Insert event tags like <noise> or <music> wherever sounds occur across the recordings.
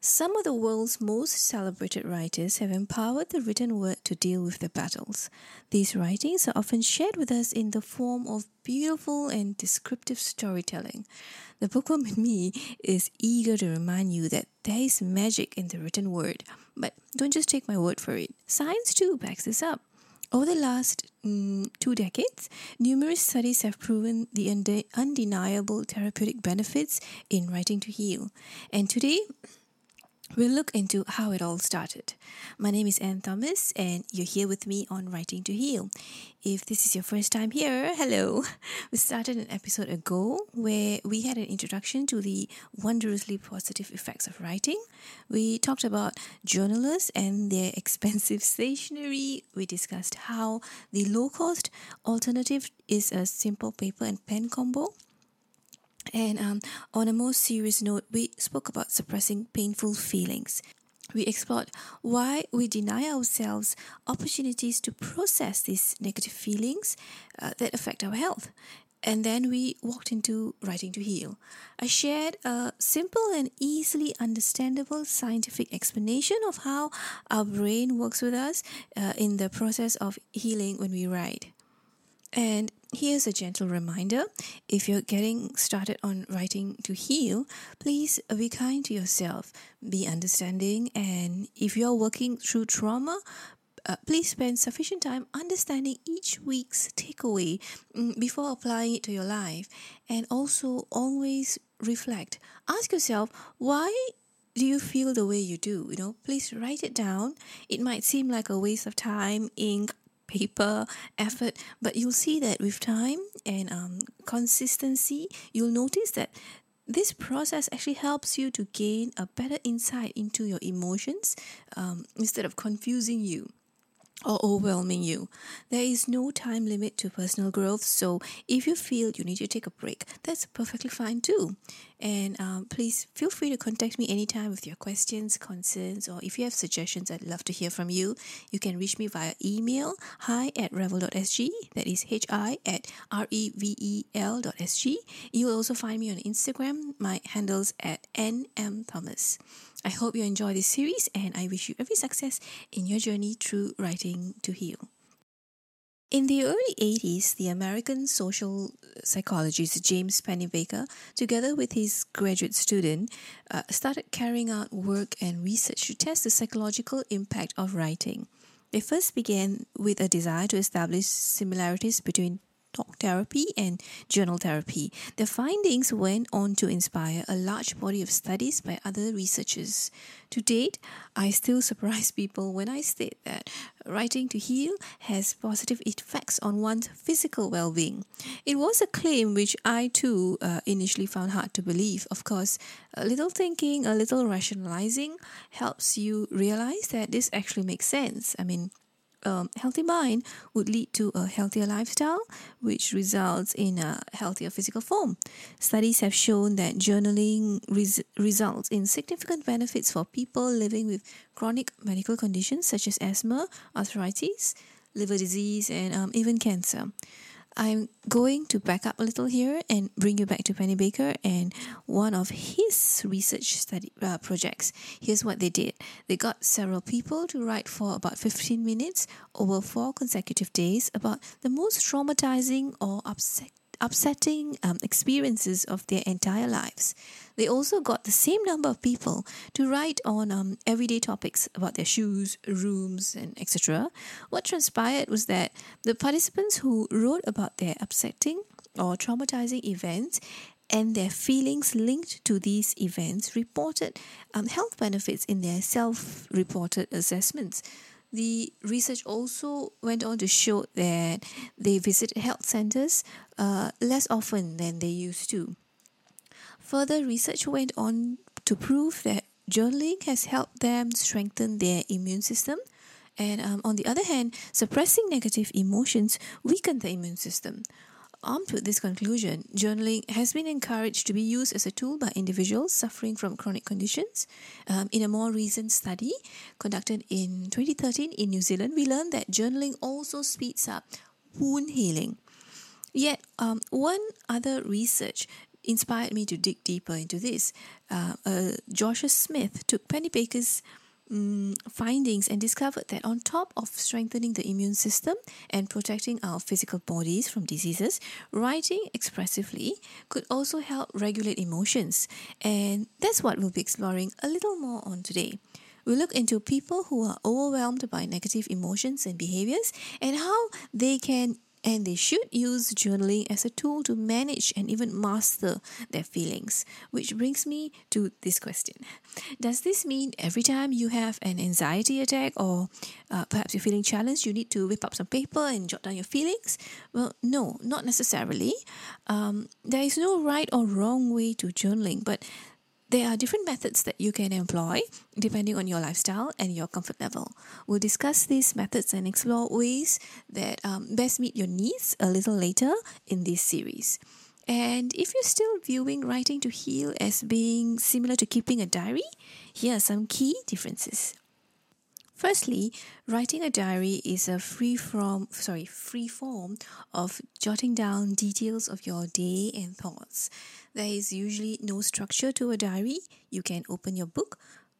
Some of the world's most celebrated writers have empowered the written word to deal with their battles. These writings are often shared with us in the form of beautiful and descriptive storytelling. The bookworm <laughs> in me is eager to remind you that there is magic in the written word, but don't just take my word for it. Science too backs this up. Over the last mm, two decades, numerous studies have proven the unde- undeniable therapeutic benefits in writing to heal. And today, We'll look into how it all started. My name is Anne Thomas, and you're here with me on Writing to Heal. If this is your first time here, hello. <laughs> We started an episode ago where we had an introduction to the wondrously positive effects of writing. We talked about journalists and their <laughs> expensive stationery. We discussed how the low cost alternative is a simple paper and pen combo. And um, on a more serious note, we spoke about suppressing painful feelings. We explored why we deny ourselves opportunities to process these negative feelings uh, that affect our health. And then we walked into Writing to Heal. I shared a simple and easily understandable scientific explanation of how our brain works with us uh, in the process of healing when we write. And here's a gentle reminder if you're getting started on writing to heal, please be kind to yourself, be understanding, and if you're working through trauma, uh, please spend sufficient time understanding each week's takeaway mm, before applying it to your life. And also always reflect. Ask yourself, why do you feel the way you do? You know, please write it down. It might seem like a waste of time, ink, paper, effort, but you'll see that with time and um, consistency, you'll notice that this process actually helps you to gain a better insight into your emotions um, instead of confusing you or overwhelming you. There is no time limit to personal growth, so if you feel you need to take a break, that's perfectly fine too. And um, please feel free to contact me anytime with your questions, concerns, or if you have suggestions, I'd love to hear from you. You can reach me via email hi at revel.sg, that is H I at R E V E L.sg. You will also find me on Instagram, my handles at NM Thomas. I hope you enjoy this series and I wish you every success in your journey through writing to heal. In the early 80s, the American social psychologist James Pennebaker, together with his graduate student, uh, started carrying out work and research to test the psychological impact of writing. They first began with a desire to establish similarities between talk therapy and journal therapy. The findings went on to inspire a large body of studies by other researchers. To date, I still surprise people when I state that writing to heal has positive effects on one's physical well being. It was a claim which I too uh, initially found hard to believe. Of course, a little thinking, a little rationalizing helps you realize that this actually makes sense. I mean, a healthy mind would lead to a healthier lifestyle, which results in a healthier physical form. Studies have shown that journaling res- results in significant benefits for people living with chronic medical conditions such as asthma, arthritis, liver disease, and um, even cancer. I'm going to back up a little here and bring you back to Pennebaker and one of his research study uh, projects. Here's what they did. They got several people to write for about 15 minutes over four consecutive days about the most traumatizing or upset upsetting um, experiences of their entire lives. They also got the same number of people to write on um, everyday topics about their shoes, rooms, and etc. What transpired was that the participants who wrote about their upsetting or traumatizing events and their feelings linked to these events reported um, health benefits in their self reported assessments. The research also went on to show that they visit health centers uh, less often than they used to. Further research went on to prove that journaling has helped them strengthen their immune system. And um, on the other hand, suppressing negative emotions weaken the immune system. Armed with this conclusion, journaling has been encouraged to be used as a tool by individuals suffering from chronic conditions. Um, in a more recent study conducted in 2013 in New Zealand, we learned that journaling also speeds up wound healing. Yet, um, one other research inspired me to dig deeper into this. Uh, uh, Joshua Smyth took Pennebaker's um, findings and discovered that on top of strengthening the immune system and protecting our physical bodies from diseases, writing expressively could also help regulate emotions. And that's what we'll be exploring a little more on today. We look into people who are overwhelmed by negative emotions and behaviors and how they can and they should use journaling as a tool to manage and even master their feelings. Which brings me to this question Does this mean every time you have an anxiety attack or uh, perhaps you're feeling challenged, you need to whip up some paper and jot down your feelings? Well, no, not necessarily. Um, there is no right or wrong way to journaling, but there are different methods that you can employ depending on your lifestyle and your comfort level. We'll discuss these methods and explore ways that um, best meet your needs a little later in this series. And if you're still viewing writing to heal as being similar to keeping a diary, here are some key differences. Firstly, writing a diary is a free from sorry, free form of jotting down details of your day and thoughts. There is usually no structure to a diary. You can open your book,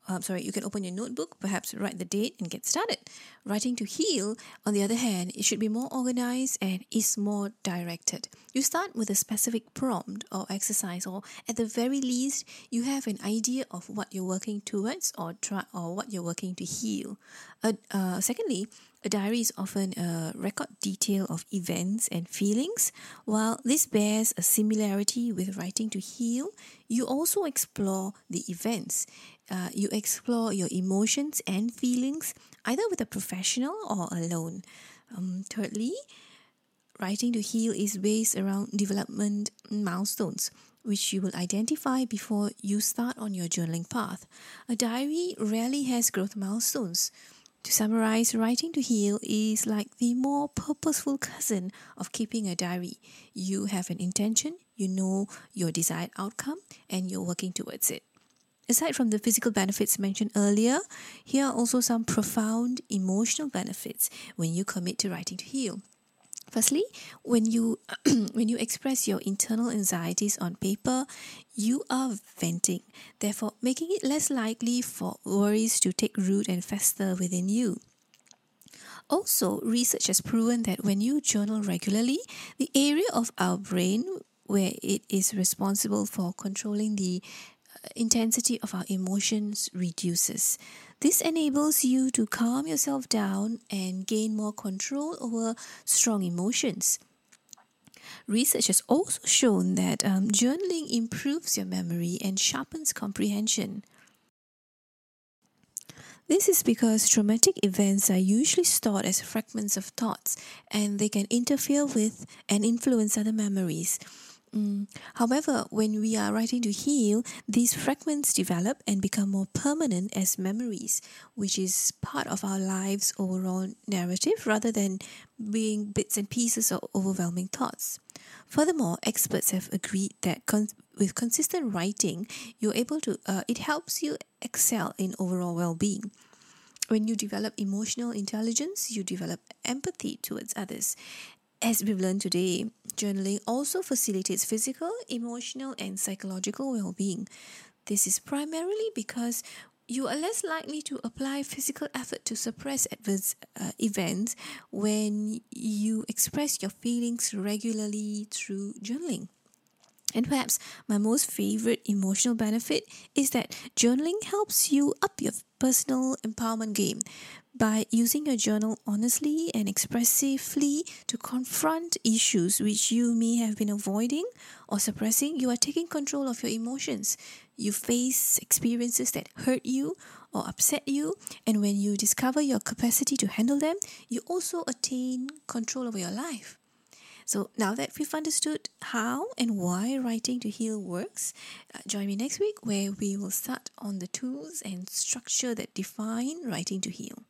um, sorry, you can open your notebook, perhaps write the date and get started. Writing to heal, on the other hand, it should be more organized and is more directed. You start with a specific prompt or exercise, or at the very least, you have an idea of what you're working towards or try or what you're working to heal. Uh, uh, secondly, a diary is often a record detail of events and feelings. While this bears a similarity with writing to heal, you also explore the events. Uh, you explore your emotions and feelings either with a professional or alone. Um, thirdly, writing to heal is based around development milestones which you will identify before you start on your journaling path. A diary rarely has growth milestones. To summarize, writing to heal is like the more purposeful cousin of keeping a diary. You have an intention, you know your desired outcome, and you're working towards it. Aside from the physical benefits mentioned earlier, here are also some profound emotional benefits when you commit to writing to heal. Firstly, when you <clears throat> when you express your internal anxieties on paper, you are venting, therefore making it less likely for worries to take root and fester within you. Also, research has proven that when you journal regularly, the area of our brain where it is responsible for controlling the intensity of our emotions reduces. This enables you to calm yourself down and gain more control over strong emotions. Research has also shown that um, journaling improves your memory and sharpens comprehension. This is because traumatic events are usually stored as fragments of thoughts and they can interfere with and influence other memories. Mm. However, when we are writing to heal, these fragments develop and become more permanent as memories, which is part of our lives' overall narrative rather than being bits and pieces of overwhelming thoughts. Furthermore, experts have agreed that con- with consistent writing, you're able to uh, it helps you excel in overall well-being. When you develop emotional intelligence, you develop empathy towards others, as we've learned today, journaling also facilitates physical, emotional, and psychological well being. This is primarily because you are less likely to apply physical effort to suppress adverse uh, events when you express your feelings regularly through journaling. And perhaps my most favorite emotional benefit is that journaling helps you up your personal empowerment game by using your journal honestly and expressively to confront issues which you may have been avoiding or suppressing, you are taking control of your emotions. You face experiences that hurt you or upset you, and when you discover your capacity to handle them, you also attain control over your life. So now that we've understood how and why writing to heal works, uh, join me next week where we will start on the tools and structure that define writing to heal.